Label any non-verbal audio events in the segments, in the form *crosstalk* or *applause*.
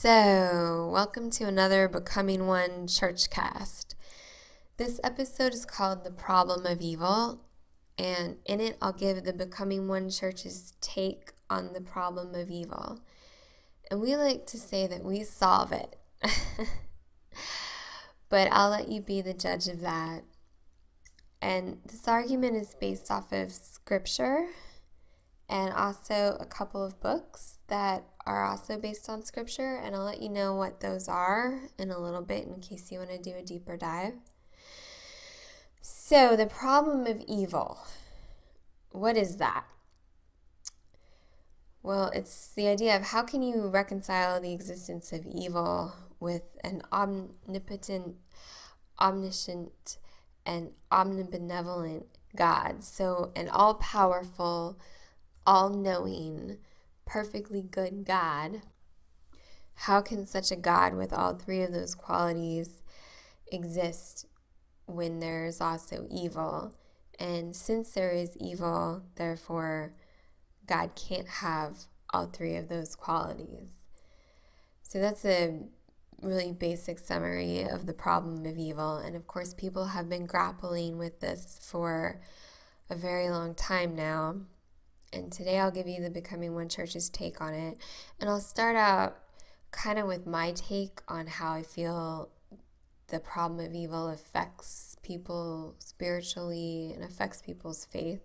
So, welcome to another Becoming One Churchcast. This episode is called The Problem of Evil, and in it, I'll give the Becoming One Church's take on the problem of evil. And we like to say that we solve it. *laughs* but I'll let you be the judge of that. And this argument is based off of scripture and also a couple of books that are also based on scripture. And I'll let you know what those are in a little bit in case you want to do a deeper dive. So, the problem of evil. What is that? Well, it's the idea of how can you reconcile the existence of evil with an omnipotent, omniscient, and omnibenevolent God. So, an all powerful, all knowing, perfectly good God. How can such a God with all three of those qualities exist when there's also evil? And since there is evil, therefore, God can't have all three of those qualities. So that's a really basic summary of the problem of evil. And of course, people have been grappling with this for a very long time now. And today I'll give you the Becoming One Church's take on it. And I'll start out kind of with my take on how I feel the problem of evil affects people spiritually and affects people's faith.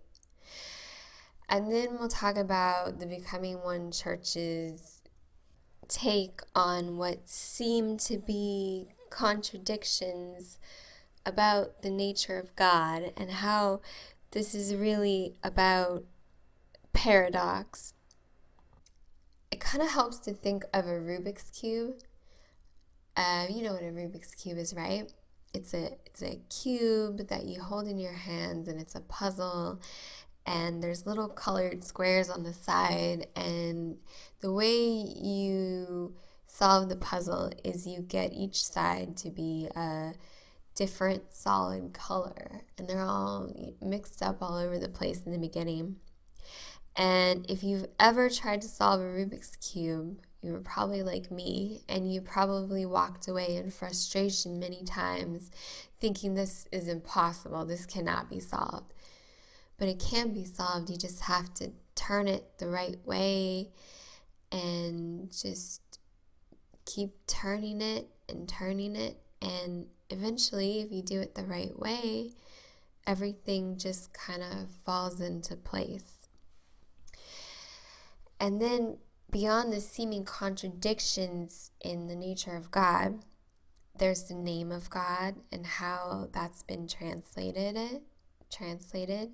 And then we'll talk about the Becoming One Church's take on what seem to be contradictions about the nature of God and how this is really about paradox. It kind of helps to think of a Rubik's Cube. Uh, you know what a Rubik's Cube is, right? It's a it's a cube that you hold in your hands and it's a puzzle and there's little colored squares on the side and the way you solve the puzzle is you get each side to be a different solid color and they're all mixed up all over the place in the beginning and if you've ever tried to solve a rubik's cube you were probably like me and you probably walked away in frustration many times thinking this is impossible this cannot be solved but it can be solved. You just have to turn it the right way and just keep turning it and turning it. And eventually, if you do it the right way, everything just kind of falls into place. And then, beyond the seeming contradictions in the nature of God, there's the name of God and how that's been translated translated,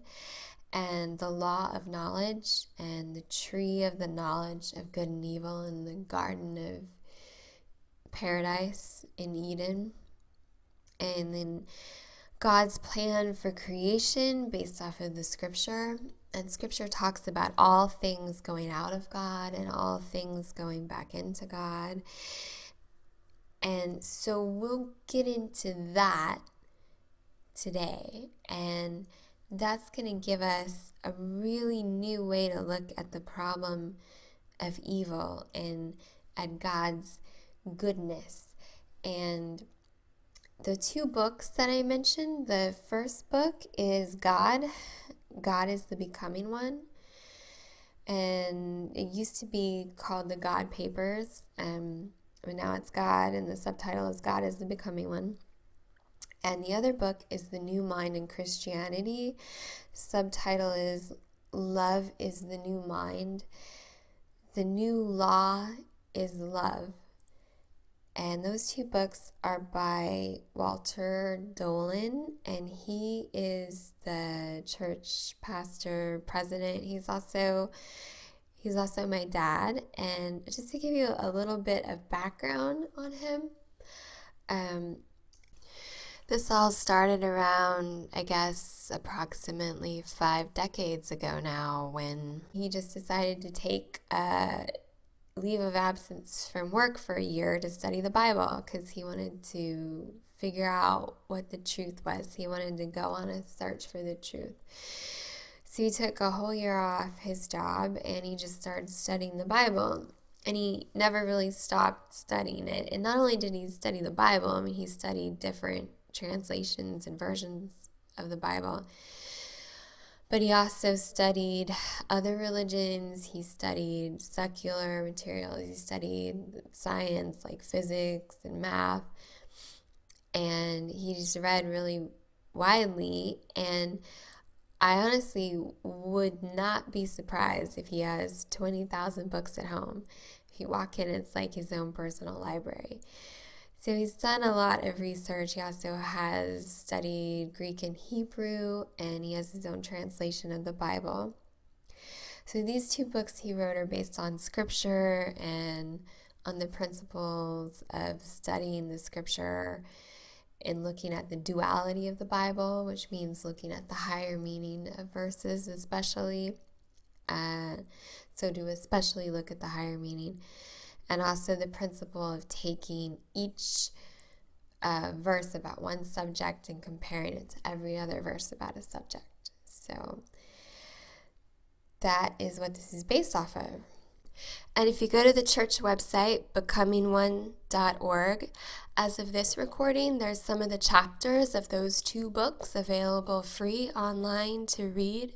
and the law of knowledge and the tree of the knowledge of good and evil in the garden of paradise in Eden. And then God's plan for creation based off of the scripture. And scripture talks about all things going out of God and all things going back into God. And so we'll get into that today. And that's going to give us a really new way to look at the problem of evil and at God's goodness. And the two books that I mentioned, the first book is God. God is the Becoming One. And it used to be called the God Papers. Um, but now it's God, and the subtitle is God is the Becoming One. And the other book is The New Mind in Christianity. Subtitle is Love is the New Mind. The New Law is Love. And those two books are by Walter Dolan, and he is the church pastor president. He's also he's also my dad. And just to give you a little bit of background on him, um, this all started around, I guess, approximately five decades ago now when he just decided to take a leave of absence from work for a year to study the Bible because he wanted to figure out what the truth was. He wanted to go on a search for the truth. So he took a whole year off his job and he just started studying the Bible. and he never really stopped studying it. And not only did he study the Bible, I mean, he studied different translations and versions of the Bible. But he also studied other religions. He studied secular materials. He studied science like physics and math. And he just read really widely. And I honestly would not be surprised if he has 20,000 books at home. If you walk in, it's like his own personal library. So he's done a lot of research. He also has studied Greek and Hebrew, and he has his own translation of the Bible. So these two books he wrote are based on scripture and on the principles of studying the scripture and looking at the duality of the Bible, which means looking at the higher meaning of verses, especially. Uh, so, to especially look at the higher meaning, and also the principle of taking each uh, verse about one subject and comparing it to every other verse about a subject. So, that is what this is based off of. And if you go to the church website, becomingone.org, as of this recording, there's some of the chapters of those two books available free online to read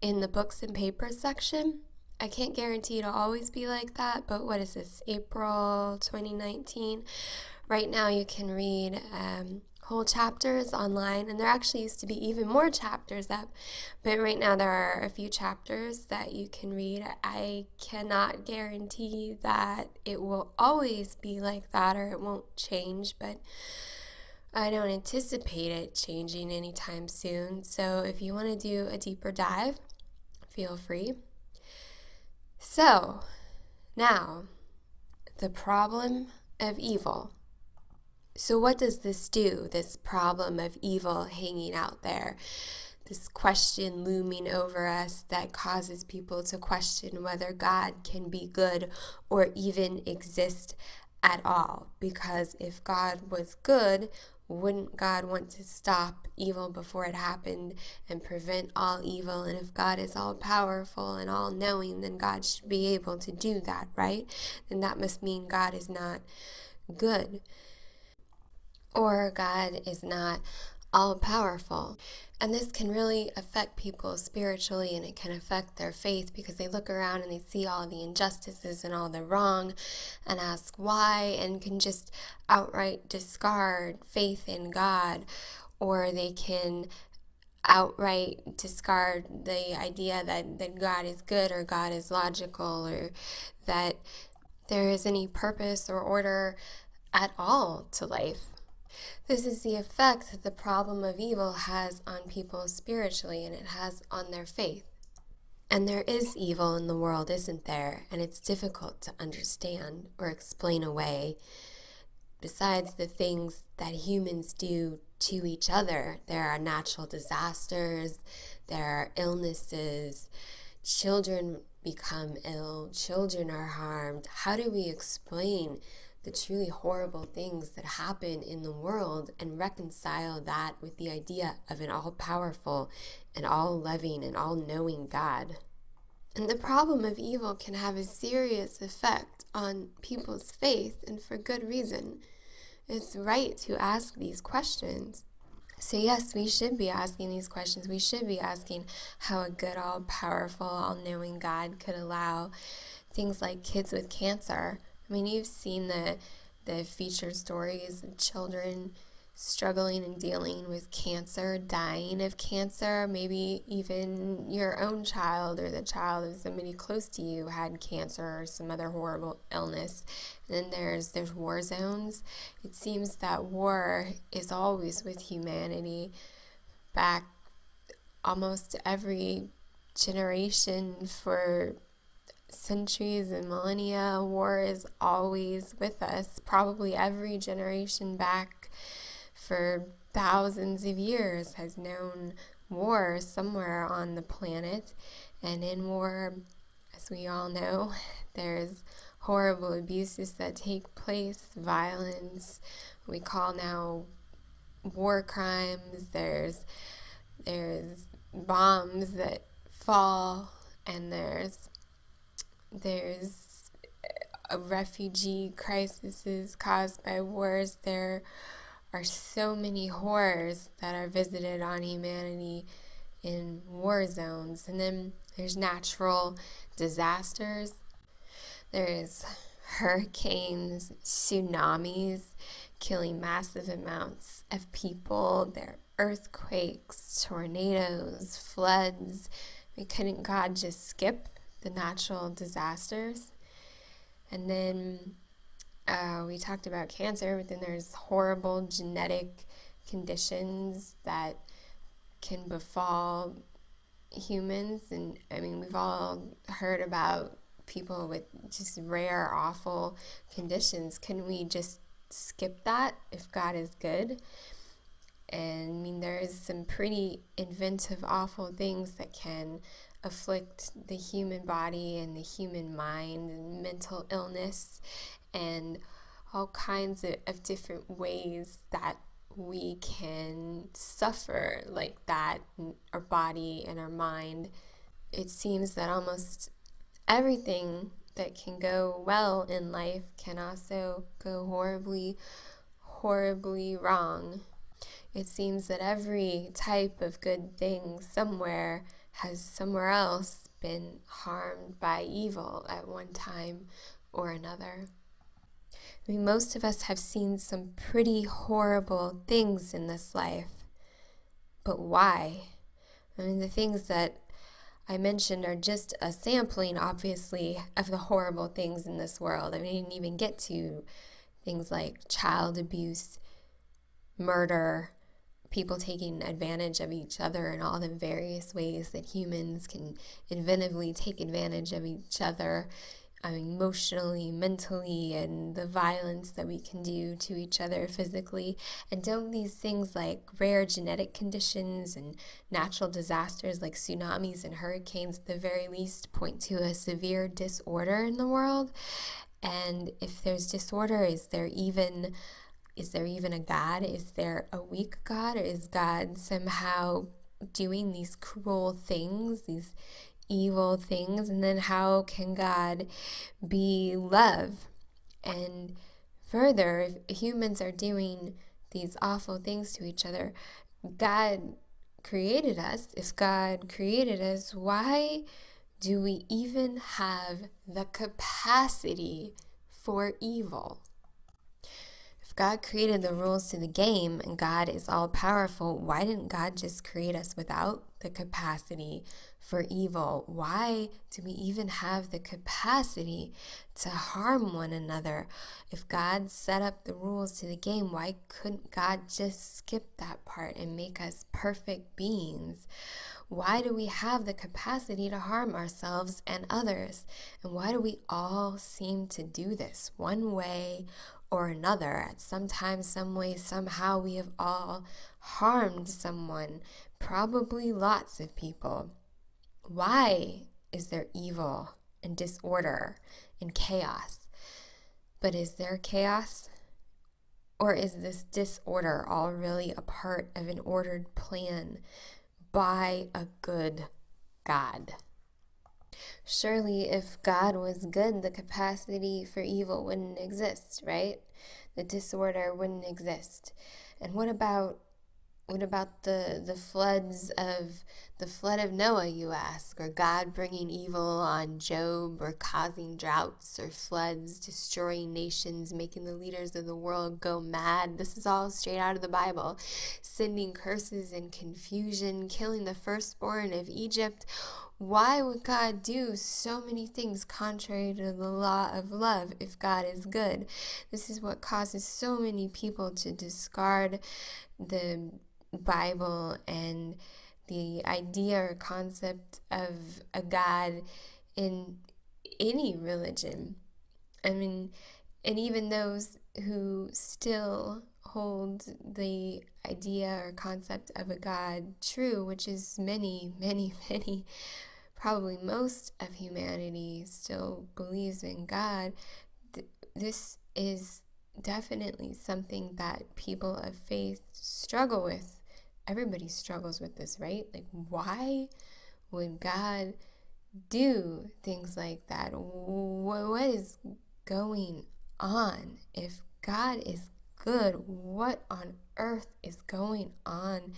in the books and papers section. I can't guarantee it'll always be like that, but what is this, April 2019? Right now, you can read um, whole chapters online, and there actually used to be even more chapters up, but right now there are a few chapters that you can read. I cannot guarantee that it will always be like that or it won't change, but I don't anticipate it changing anytime soon. So if you want to do a deeper dive, feel free. So, now, the problem of evil. So, what does this do, this problem of evil hanging out there? This question looming over us that causes people to question whether God can be good or even exist at all. Because if God was good, wouldn't God want to stop evil before it happened and prevent all evil? And if God is all powerful and all knowing, then God should be able to do that, right? Then that must mean God is not good or God is not all powerful. And this can really affect people spiritually and it can affect their faith because they look around and they see all the injustices and all the wrong and ask why and can just outright discard faith in God or they can outright discard the idea that, that God is good or God is logical or that there is any purpose or order at all to life. This is the effect that the problem of evil has on people spiritually and it has on their faith. And there is evil in the world, isn't there? And it's difficult to understand or explain away. Besides the things that humans do to each other, there are natural disasters, there are illnesses, children become ill, children are harmed. How do we explain the truly horrible things that happen in the world and reconcile that with the idea of an all powerful and all loving and all knowing God. And the problem of evil can have a serious effect on people's faith, and for good reason. It's right to ask these questions. So, yes, we should be asking these questions. We should be asking how a good, all powerful, all knowing God could allow things like kids with cancer I mean, you've seen the the featured stories of children struggling and dealing with cancer, dying of cancer, maybe even your own child or the child of somebody close to you had cancer or some other horrible illness. And then there's there's war zones. It seems that war is always with humanity back almost every generation for centuries and millennia, war is always with us, probably every generation back for thousands of years has known war somewhere on the planet. And in war, as we all know, *laughs* there's horrible abuses that take place, violence, we call now war crimes. There's there's bombs that fall and there's there's a refugee crises caused by wars. There are so many horrors that are visited on humanity in war zones. And then there's natural disasters. There's hurricanes, tsunamis, killing massive amounts of people. There are earthquakes, tornadoes, floods. Mean, couldn't God just skip the natural disasters? And then uh, we talked about cancer, but then there's horrible genetic conditions that can befall humans. And I mean, we've all heard about people with just rare, awful conditions. Can we just skip that if God is good? And I mean, there's some pretty inventive, awful things that can afflict the human body and the human mind and mental illness and all kinds of, of different ways that we can suffer like that our body and our mind. It seems that almost everything that can go well in life can also go horribly, horribly wrong. It seems that every type of good thing somewhere has somewhere else been harmed by evil at one time or another. I mean, most of us have seen some pretty horrible things in this life. But why? I mean, the things that I mentioned are just a sampling, obviously, of the horrible things in this world. I mean, I didn't even get to things like child abuse, murder, people taking advantage of each other, and all the various ways that humans can inventively take advantage of each other um, emotionally, mentally, and the violence that we can do to each other physically. And don't these things like rare genetic conditions and natural disasters like tsunamis and hurricanes, at the very least, point to a severe disorder in the world? And if there's disorder, is there even is there even a God? Is there a weak God? Or is God somehow doing these cruel things, these evil things? And then how can God be love? And further, if humans are doing these awful things to each other, God created us. If God created us, why do we even have the capacity for evil? God created the rules to the game and God is all powerful, why didn't God just create us without the capacity for evil? Why do we even have the capacity to harm one another? If God set up the rules to the game, why couldn't God just skip that part and make us perfect beings? Why do we have the capacity to harm ourselves and others? And why do we all seem to do this one way or another. At some time, some way, somehow, we have all harmed someone, probably lots of people. Why is there evil and disorder and chaos? But is there chaos? Or is this disorder all really a part of an ordered plan by a good God? Surely, if God was good, the capacity for evil wouldn't exist, right? The disorder wouldn't exist. And what about what about the the floods of the flood of Noah, you ask, or God bringing evil on Job, or causing droughts or floods, destroying nations, making the leaders of the world go mad? This is all straight out of the Bible. Sending curses and confusion, killing the firstborn of Egypt. Why would God do so many things contrary to the law of love if God is good? This is what causes so many people to discard the Bible and the idea or concept of a God in any religion. I mean, and even those who still hold the idea or concept of a God true, which is many, *laughs* many, many probably most of humanity still believes in God, th- this is definitely something that people of faith struggle with. Everybody struggles with this, right? Like, why would God do things like that? What is going on? If God is good, what on earth is going on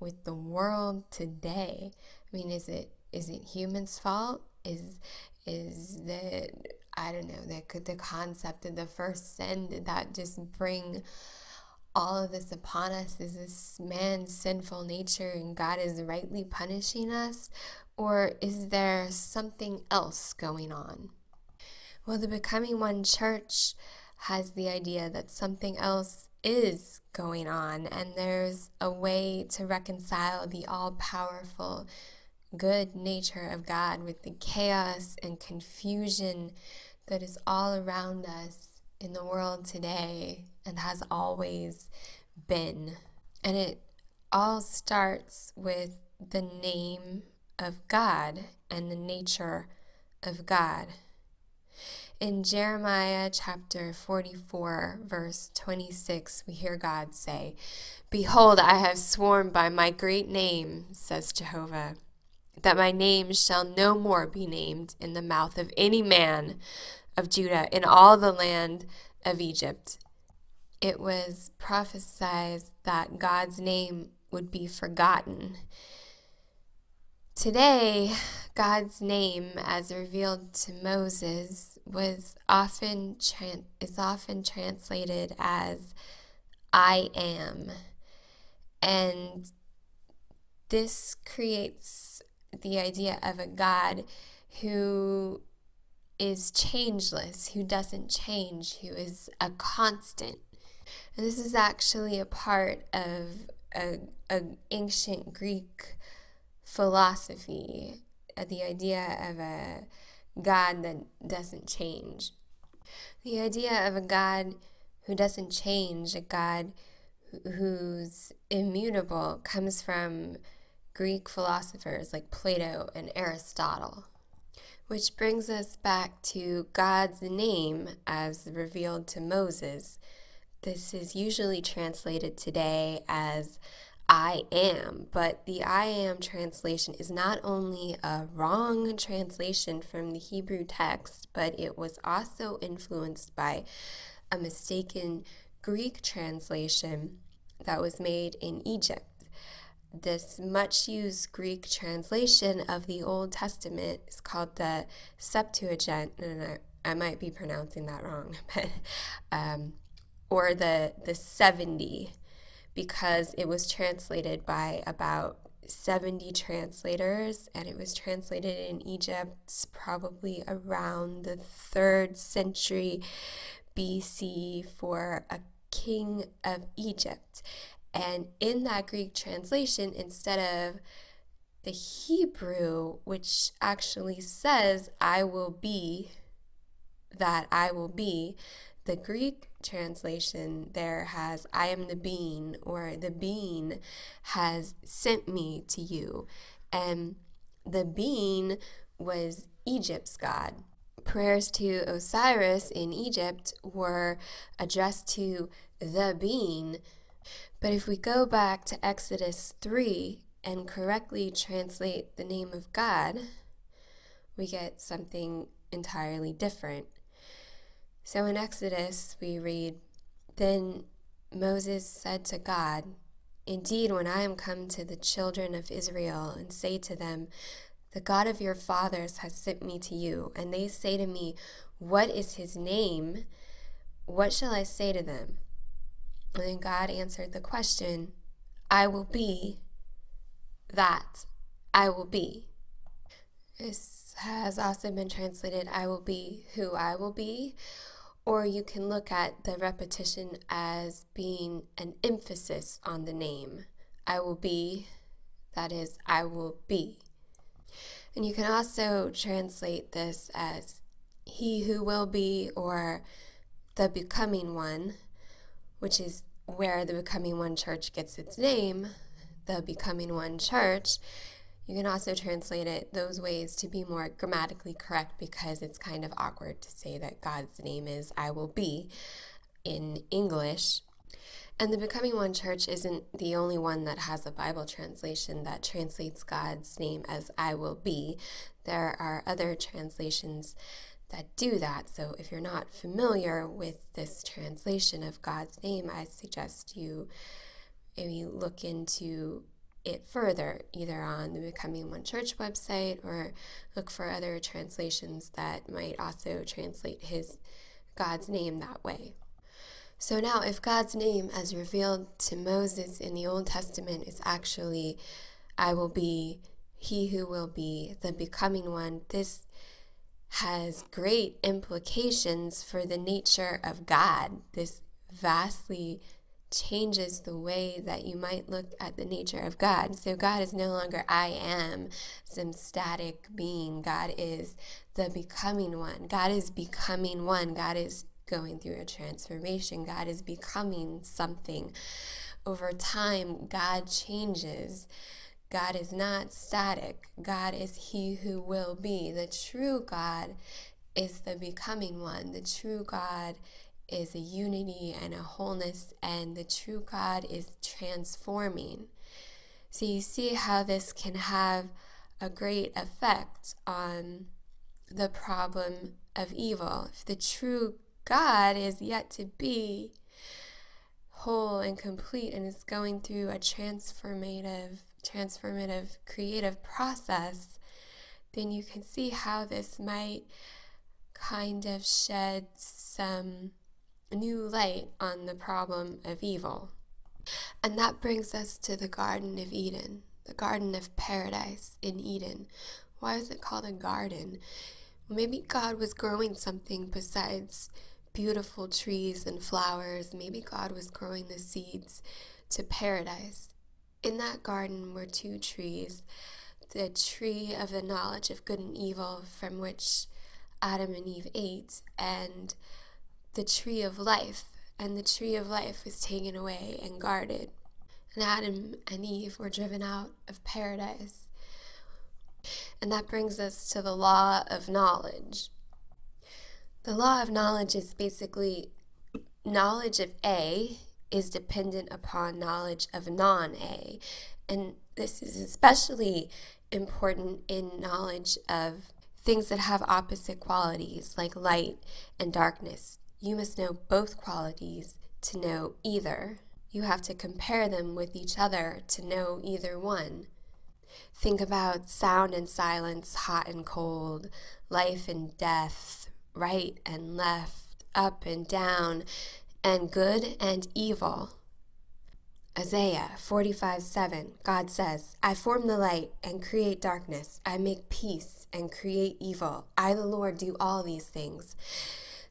with the world today? I mean, is it is it humans' fault? Is is that I don't know the the concept of the first sin did that just bring all of this upon us? Is this man's sinful nature and God is rightly punishing us? Or is there something else going on? Well, the Becoming One Church has the idea that something else is going on, and there's a way to reconcile the all powerful good nature of God with the chaos and confusion that is all around us in the world today and has always been. And it all starts with the name of God and the nature of God. In Jeremiah chapter 44, verse 26, we hear God say, Behold, I have sworn by my great name, says Jehovah, that my name shall no more be named in the mouth of any man of Judah in all the land of Egypt. It was prophesied that God's name would be forgotten. Today, God's name, as revealed to Moses, was often is often translated as "I am," and this creates the idea of a God who is changeless, who doesn't change, who is a constant. And this is actually a part of an ancient Greek philosophy, uh, the idea of a God that doesn't change. The idea of a God who doesn't change, a God who's immutable, comes from Greek philosophers like Plato and Aristotle. Which brings us back to God's name as revealed to Moses. This is usually translated today as I am, but the I am translation is not only a wrong translation from the Hebrew text, but it was also influenced by a mistaken Greek translation that was made in Egypt this much used Greek translation of the Old Testament is called the Septuagint, and I, I might be pronouncing that wrong, *laughs* but um, or the the 70 because it was translated by about 70 translators and it was translated in Egypt probably around the 3rd century BC for a king of Egypt. And in that Greek translation, instead of the Hebrew, which actually says, I will be, that I will be, the Greek translation there has, I am the being, or the being has sent me to you. And the being was Egypt's god. Prayers to Osiris in Egypt were addressed to the being but if we go back to Exodus 3 and correctly translate the name of God, we get something entirely different. So in Exodus, we read, Then Moses said to God, Indeed, when I am come to the children of Israel and say to them, The God of your fathers has sent me to you, and they say to me, What is his name? What shall I say to them? And God answered the question, I will be that I will be. This has also been translated, I will be who I will be. Or you can look at the repetition as being an emphasis on the name. I will be, that is, I will be. And you can also translate this as he who will be or the becoming one which is where the Becoming One Church gets its name, the Becoming One Church, you can also translate it those ways to be more grammatically correct because it's kind of awkward to say that God's name is I will be in English. And the Becoming One Church isn't the only one that has a Bible translation that translates God's name as I will be. There are other translations that do that. So if you're not familiar with this translation of God's name, I suggest you maybe look into it further, either on the Becoming One Church website or look for other translations that might also translate his God's name that way. So now, if God's name, as revealed to Moses in the Old Testament, is actually I will be, he who will be, the becoming one, this has great implications for the nature of God. This vastly changes the way that you might look at the nature of God. So God is no longer I am, some static being. God is the becoming one. God is becoming one. God is going through a transformation. God is becoming something. Over time, God changes. God is not static. God is He who will be. The true God is the becoming one. The true God is a unity and a wholeness, and the true God is transforming. So you see how this can have a great effect on the problem of evil. If the true God is yet to be whole and complete and is going through a transformative, transformative, creative process, then you can see how this might kind of shed some new light on the problem of evil. And that brings us to the Garden of Eden, the Garden of Paradise in Eden. Why is it called a garden? Maybe God was growing something besides beautiful trees and flowers. Maybe God was growing the seeds to paradise. In that garden were two trees the tree of the knowledge of good and evil, from which Adam and Eve ate, and the tree of life, and the tree of life was taken away and guarded. And Adam and Eve were driven out of paradise. And that brings us to the law of knowledge. The law of knowledge is basically knowledge of A is dependent upon knowledge of non A. And this is especially important in knowledge of things that have opposite qualities, like light and darkness. You must know both qualities to know either. You have to compare them with each other to know either one. Think about sound and silence, hot and cold, life and death, right and left, up and down, and good and evil. Isaiah 45 7, God says, I form the light and create darkness. I make peace and create evil. I, the Lord, do all these things.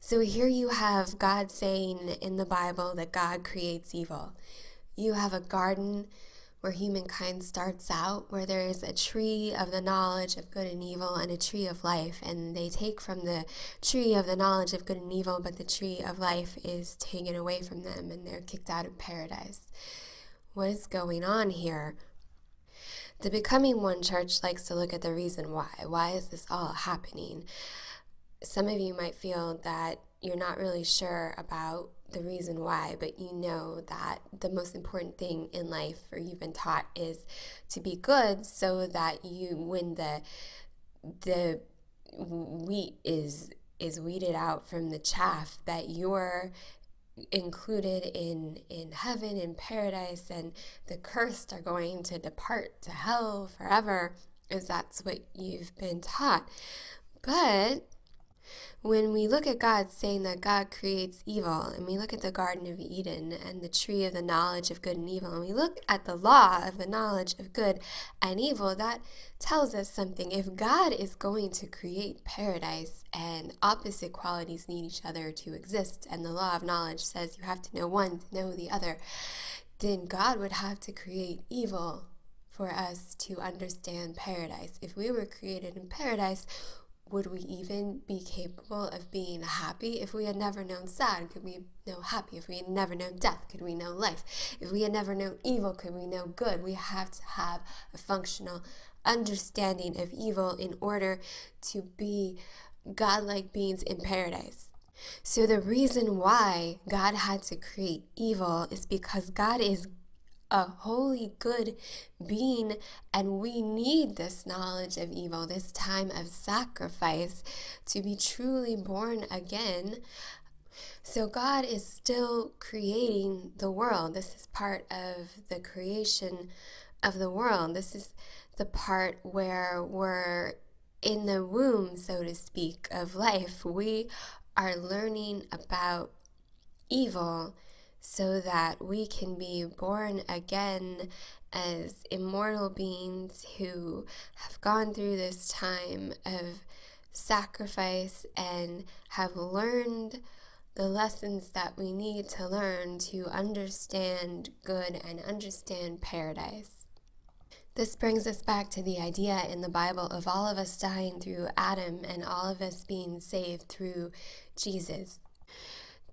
So here you have God saying in the Bible that God creates evil. You have a garden where humankind starts out, where there is a tree of the knowledge of good and evil and a tree of life, and they take from the tree of the knowledge of good and evil, but the tree of life is taken away from them and they're kicked out of paradise. What is going on here? The Becoming One Church likes to look at the reason why. Why is this all happening? some of you might feel that you're not really sure about the reason why, but you know that the most important thing in life, or you've been taught, is to be good so that you, when the the wheat is is weeded out from the chaff, that you're included in in heaven in paradise and the cursed are going to depart to hell forever is that's what you've been taught. But when we look at God saying that God creates evil, and we look at the Garden of Eden and the tree of the knowledge of good and evil, and we look at the law of the knowledge of good and evil, that tells us something. If God is going to create paradise and opposite qualities need each other to exist, and the law of knowledge says you have to know one to know the other, then God would have to create evil for us to understand paradise. If we were created in paradise, would we even be capable of being happy if we had never known sad? Could we know happy? If we had never known death, could we know life? If we had never known evil, could we know good? We have to have a functional understanding of evil in order to be godlike beings in paradise. So, the reason why God had to create evil is because God is a holy, good being, and we need this knowledge of evil, this time of sacrifice to be truly born again. So, God is still creating the world. This is part of the creation of the world. This is the part where we're in the womb, so to speak, of life. We are learning about evil so that we can be born again as immortal beings who have gone through this time of sacrifice and have learned the lessons that we need to learn to understand good and understand paradise. This brings us back to the idea in the Bible of all of us dying through Adam and all of us being saved through Jesus.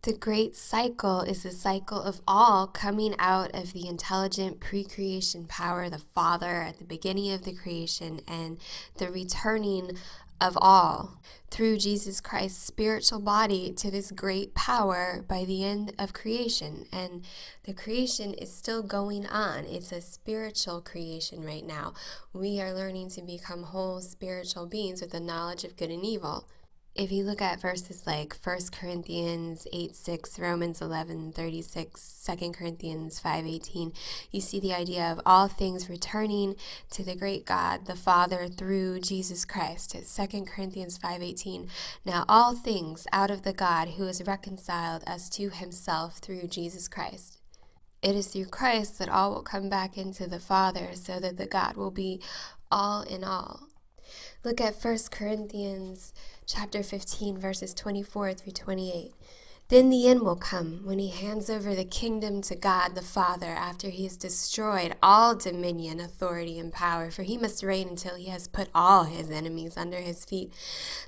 The great cycle is the cycle of all coming out of the intelligent pre creation power, the Father at the beginning of the creation, and the returning of all through Jesus Christ's spiritual body to this great power by the end of creation. And the creation is still going on. It's a spiritual creation right now. We are learning to become whole spiritual beings with the knowledge of good and evil if you look at verses like 1 Corinthians 8 6, Romans 11 36, 2 Corinthians 5 18, you see the idea of all things returning to the great God, the Father, through Jesus Christ. 2 Corinthians 5 18, now all things out of the God who has reconciled us to himself through Jesus Christ. It is through Christ that all will come back into the Father so that the God will be all in all. Look at 1 Corinthians chapter 15 verses 24 through 28. Then the end will come when he hands over the kingdom to God the Father after he has destroyed all dominion, authority, and power, for he must reign until he has put all his enemies under his feet.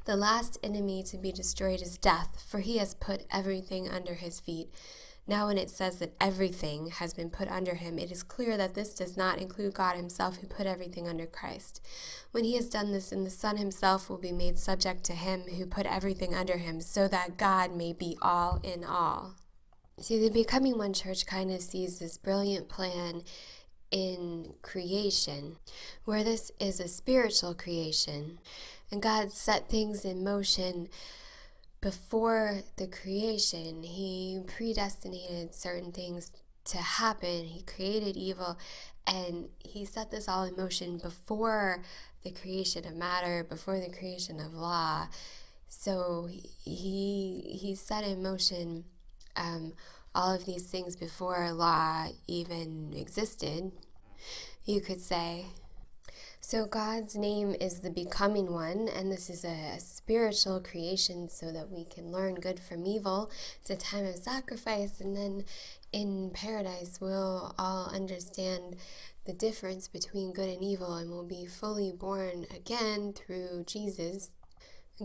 The last enemy to be destroyed is death, for he has put everything under his feet. Now, when it says that everything has been put under him, it is clear that this does not include God himself, who put everything under Christ. When he has done this, and the Son himself will be made subject to him who put everything under him, so that God may be all in all. See, the Becoming One Church kind of sees this brilliant plan in creation, where this is a spiritual creation, and God set things in motion before the creation, he predestinated certain things to happen. He created evil and he set this all in motion before the creation of matter, before the creation of law. So he he set in motion um, all of these things before law even existed. You could say so, God's name is the becoming one, and this is a spiritual creation so that we can learn good from evil. It's a time of sacrifice, and then in paradise, we'll all understand the difference between good and evil, and we'll be fully born again through Jesus.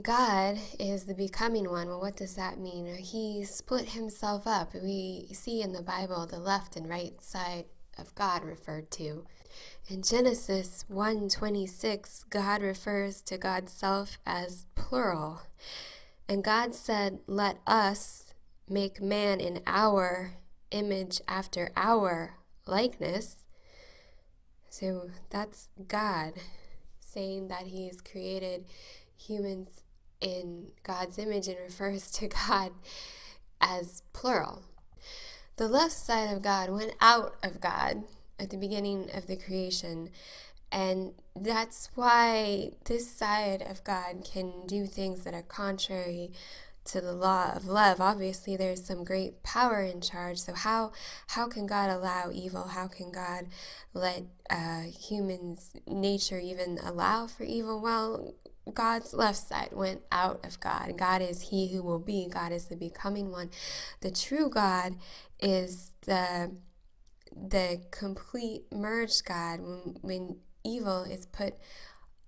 God is the becoming one. Well, what does that mean? He split himself up. We see in the Bible the left and right side of God referred to. In Genesis 1:26, God refers to God's self as plural. And God said, "Let us make man in our image after our likeness." So that's God saying that he's created humans in God's image and refers to *laughs* God as plural. The left side of God went out of God at the beginning of the creation. And that's why this side of God can do things that are contrary to the law of love. Obviously, there's some great power in charge. So how how can God allow evil? How can God let uh, humans' nature even allow for evil? Well, God's left side went out of God. God is He who will be. God is the becoming one. The true God is the the complete merged God, when, when evil is put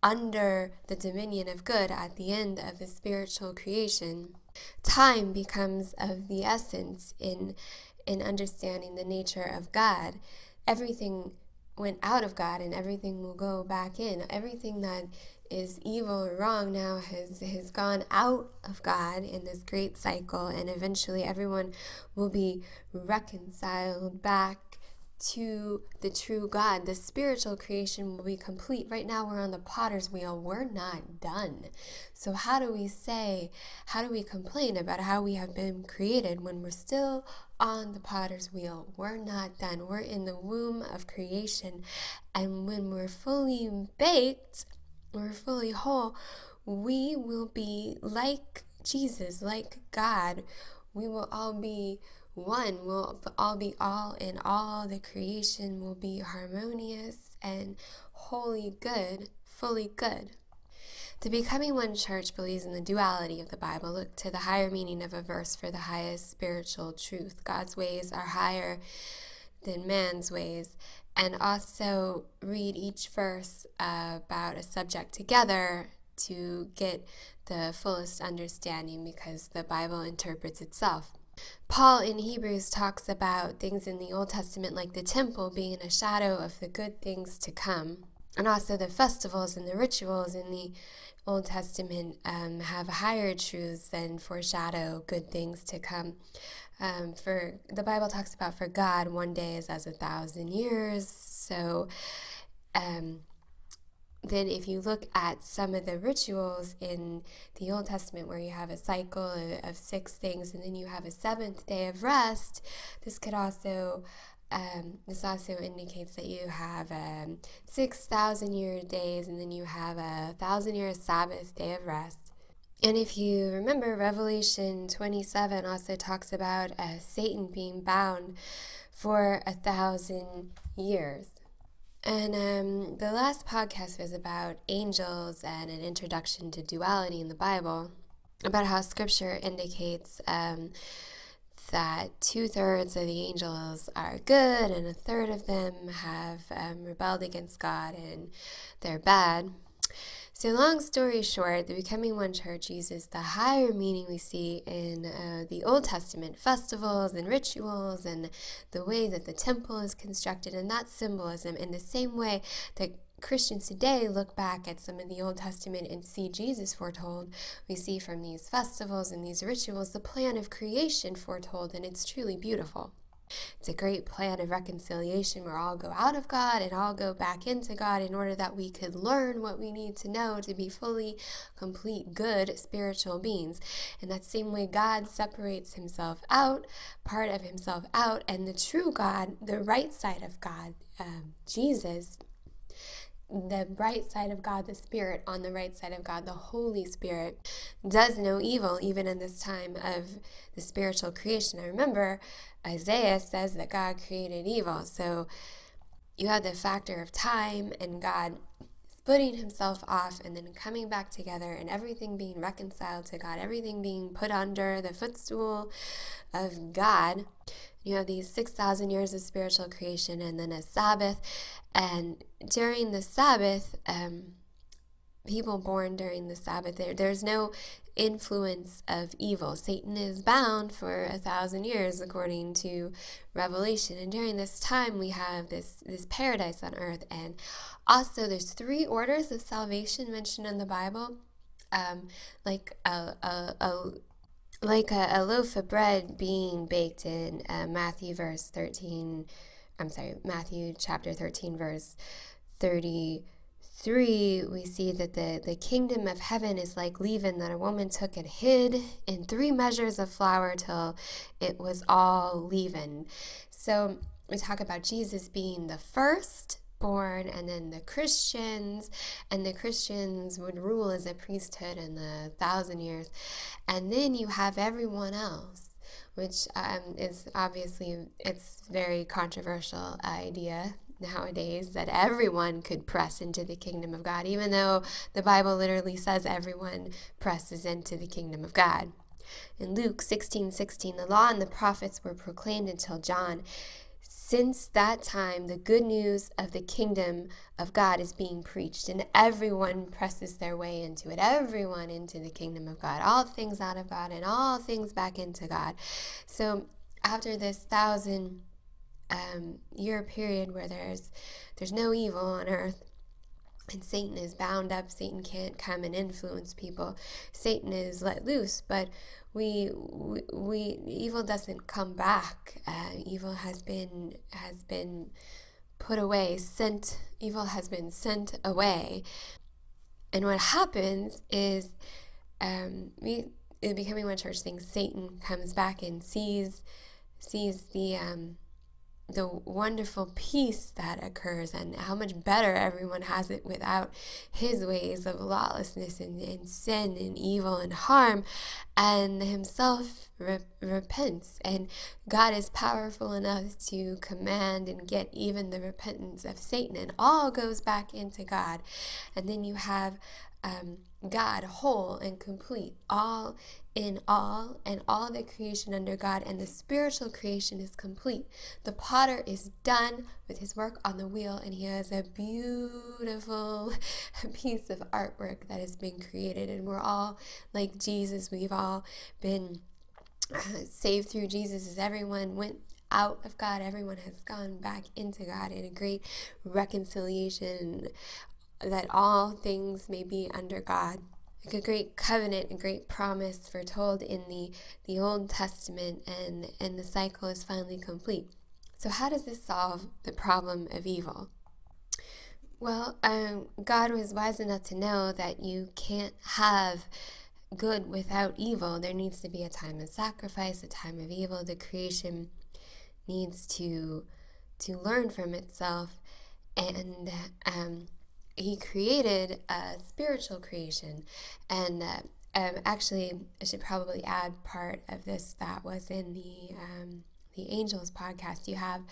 under the dominion of good at the end of the spiritual creation, time becomes of the essence in in understanding the nature of God. Everything went out of God and everything will go back in. Everything that is evil or wrong now has has gone out of God in this great cycle and eventually everyone will be reconciled back to the true God. The spiritual creation will be complete. Right now, we're on the potter's wheel. We're not done. So, how do we say, how do we complain about how we have been created when we're still on the potter's wheel? We're not done. We're in the womb of creation. And when we're fully baked, we're fully whole, we will be like Jesus, like God. We will all be one. We'll all be all in all. The creation will be harmonious and wholly good, fully good. The Becoming One Church believes in the duality of the Bible. Look to the higher meaning of a verse for the highest spiritual truth. God's ways are higher than man's ways. And also read each verse about a subject together to get the fullest understanding because the Bible interprets itself. Paul in Hebrews talks about things in the Old Testament like the temple being a shadow of the good things to come. And also the festivals and the rituals in the Old Testament um, have higher truths than foreshadow good things to come. Um, for the Bible talks about for God, one day is as a thousand years. So um, then if you look at some of the rituals in the Old Testament where you have a cycle of, of six things and then you have a seventh day of rest, this could also um, this also indicates that you have um, 6,000 year days and then you have a thousand year Sabbath day of rest. And if you remember, Revelation 27 also talks about uh, Satan being bound for a thousand years. And um, the last podcast was about angels and an introduction to duality in the Bible, about how scripture indicates um, that two thirds of the angels are good and a third of them have um, rebelled against God and they're bad. So, long story short, the Becoming One Church uses the higher meaning we see in uh, the Old Testament festivals and rituals and the way that the temple is constructed and that symbolism in the same way that Christians today look back at some of the Old Testament and see Jesus foretold. We see from these festivals and these rituals the plan of creation foretold, and it's truly beautiful. It's a great plan of reconciliation where all go out of God and all go back into God in order that we could learn what we need to know to be fully, complete, good spiritual beings. In that same way, God separates himself out, part of himself out, and the true God, the right side of God, um, Jesus, the bright side of God, the Spirit, on the right side of God, the Holy Spirit, does no evil even in this time of the spiritual creation. I remember Isaiah says that God created evil. So you have the factor of time and God splitting himself off and then coming back together and everything being reconciled to God, everything being put under the footstool of God. You have these 6,000 years of spiritual creation and then a Sabbath. And during the Sabbath, um, people born during the Sabbath, there, there's no influence of evil. Satan is bound for a thousand years, according to Revelation. And during this time, we have this, this paradise on earth. And also, there's three orders of salvation mentioned in the Bible, um, like a, a, a like a, a, loaf of bread being baked in uh, Matthew verse 13, I'm sorry, Matthew chapter 13, verse 30 3, we see that the, the kingdom of heaven is like leaven that a woman took and hid in three measures of flour till it was all leaven. So we talk about Jesus being the first born and then the Christians and the Christians would rule as a priesthood in the thousand years and then you have everyone else which um, is obviously it's very controversial idea nowadays that everyone could press into the kingdom of God, even though the Bible literally says everyone presses into the kingdom of God. In Luke 16 16, the law and the prophets were proclaimed until John. Since that time, the good news of the kingdom of God is being preached, and everyone presses their way into it. Everyone into the kingdom of God. All things out of God and all things back into God. So, after this thousand um, year period where there's there's no evil on earth and Satan is bound up. Satan can't come and influence people. Satan is let loose, but we we, we evil doesn't come back. Uh, evil has been has been put away, sent. Evil has been sent away, and what happens is, um, we in becoming one church thing. Satan comes back and sees sees the um, the wonderful peace that occurs and how much better everyone has it without his ways of lawlessness and, and sin and evil and harm and himself re- repents. And god is powerful enough to command and get even the repentance of satan. And all goes back into god. And then you have um, God whole and complete, all in all, and all the creation under God, and the spiritual creation is complete. The potter is done with his work on the wheel, and he has a beautiful *laughs* piece of artwork that has been created. And we're all like Jesus, we've all been uh, saved through Jesus, as everyone went out of God. Everyone has gone back into God in a great reconciliation that all things may be under God. Like a great covenant, a great promise foretold in the, the Old Testament, and, and the cycle is finally complete. So, how does this solve the problem of evil? Well, um, God was wise enough to know that you can't have good without evil. There needs to be a time of sacrifice, a time of evil. The creation needs to to learn from itself, and um, he created a spiritual creation. And uh, um, actually i should probably add part of this that was in the um, the angels podcast. You have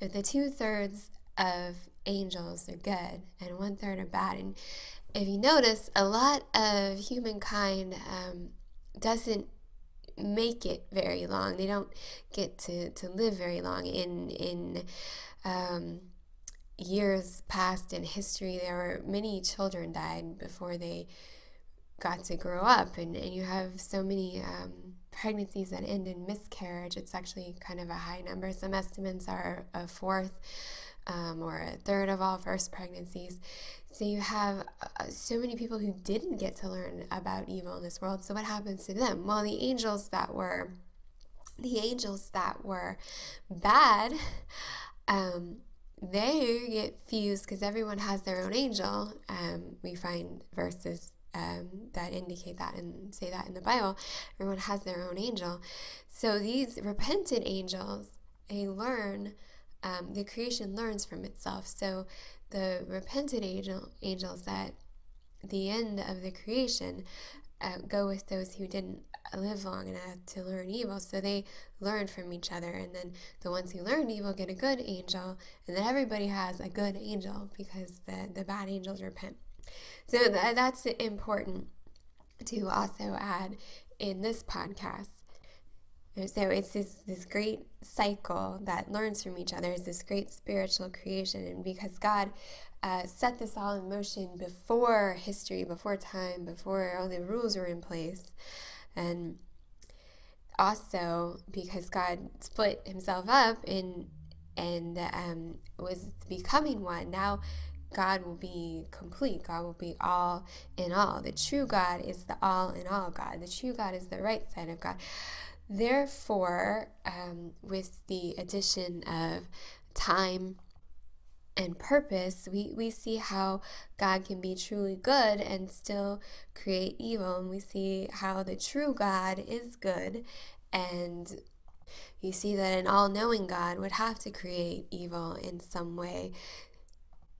the two-thirds of angels are good and one-third are bad. And if you notice a lot of humankind um, doesn't make it very long. They don't get to, to live very long in in um, years past in history, there were many children died before they got to grow up, and, and you have so many um, pregnancies that end in miscarriage. It's actually kind of a high number. Some estimates are a fourth um, or a third of all first pregnancies. So you have uh, so many people who didn't get to learn about evil in this world. So what happens to them? Well, the angels that were the angels that were bad *laughs* um, they get fused because everyone has their own angel. Um, we find verses um, that indicate that and say that in the Bible. Everyone has their own angel. So these repentant angels, they learn, um, the creation learns from itself. So the repentant angel, angels that the end of the creation uh, go with those who didn't live long enough to learn evil. So they learn from each other. And then the ones who learn evil get a good angel. And then everybody has a good angel because the, the bad angels repent. So th- that's important to also add in this podcast. So it's this, this great cycle that learns from each other. It's this great spiritual creation. And because God uh, set this all in motion before history, before time, before all the rules were in place. And also because God split himself up in and um, was becoming one. Now God will be complete. God will be all in all. The true God is the all in all God. The true God is the right side of God. Therefore, um, with the addition of time and purpose, we, we see how God can be truly good and still create evil. And we see how the true God is good. And you see that an all knowing God would have to create evil in some way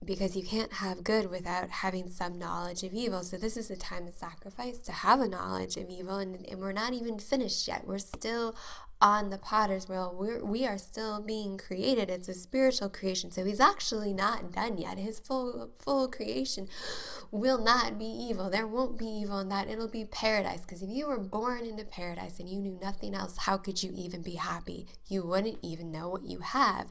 because you can't have good without having some knowledge of evil. So, this is a time of sacrifice to have a knowledge of evil, and, and we're not even finished yet. We're still on the potter's wheel. We're, we are still being created. It's a spiritual creation. So he's actually not done yet. His full, full creation will not be evil. There won't be evil in that. It'll be paradise. Because if you were born into paradise and you knew nothing else, how could you even be happy? You wouldn't even know what you have.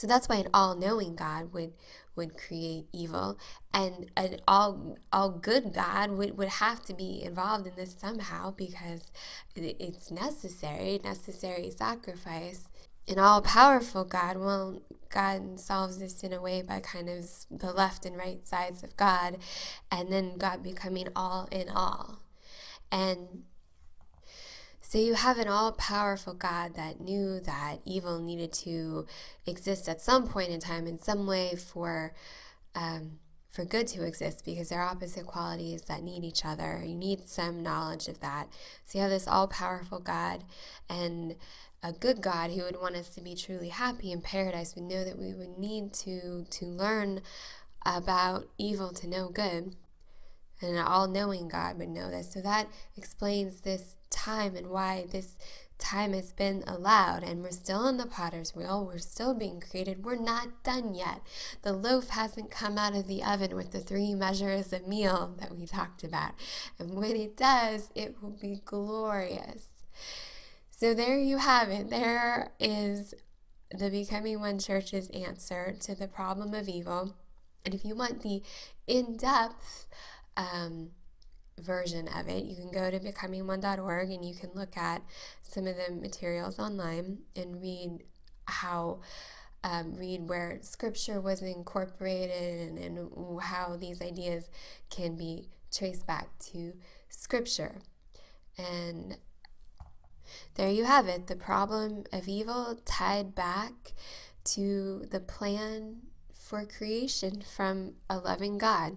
So that's why an all-knowing God would would create evil and an all all good God would, would have to be involved in this somehow because it's necessary, necessary sacrifice. an all powerful God. Well, God solves this in a way by kind of the left and right sides of God, and then God becoming all in all. And so you have an all powerful God that knew that evil needed to exist at some point in time, in some way, for. Um, for good to exist because they're opposite qualities that need each other. You need some knowledge of that. So you have this all powerful God and a good God who would want us to be truly happy in paradise would know that we would need to to learn about evil to know good. And an all knowing God would know this. So that explains this time and why this time has been allowed and we're still in the potter's wheel. We're still being created. We're not done yet. The loaf hasn't come out of the oven with the three measures of meal that we talked about. And when it does, it will be glorious. So there you have it. There is the Becoming One Church's answer to the problem of evil. And if you want the in depth, um, version of it, you can go to becomingone.org and you can look at some of the materials online and read how. Um, read where scripture was incorporated and, and how these ideas can be traced back to scripture. And there you have it the problem of evil tied back to the plan for creation from a loving God.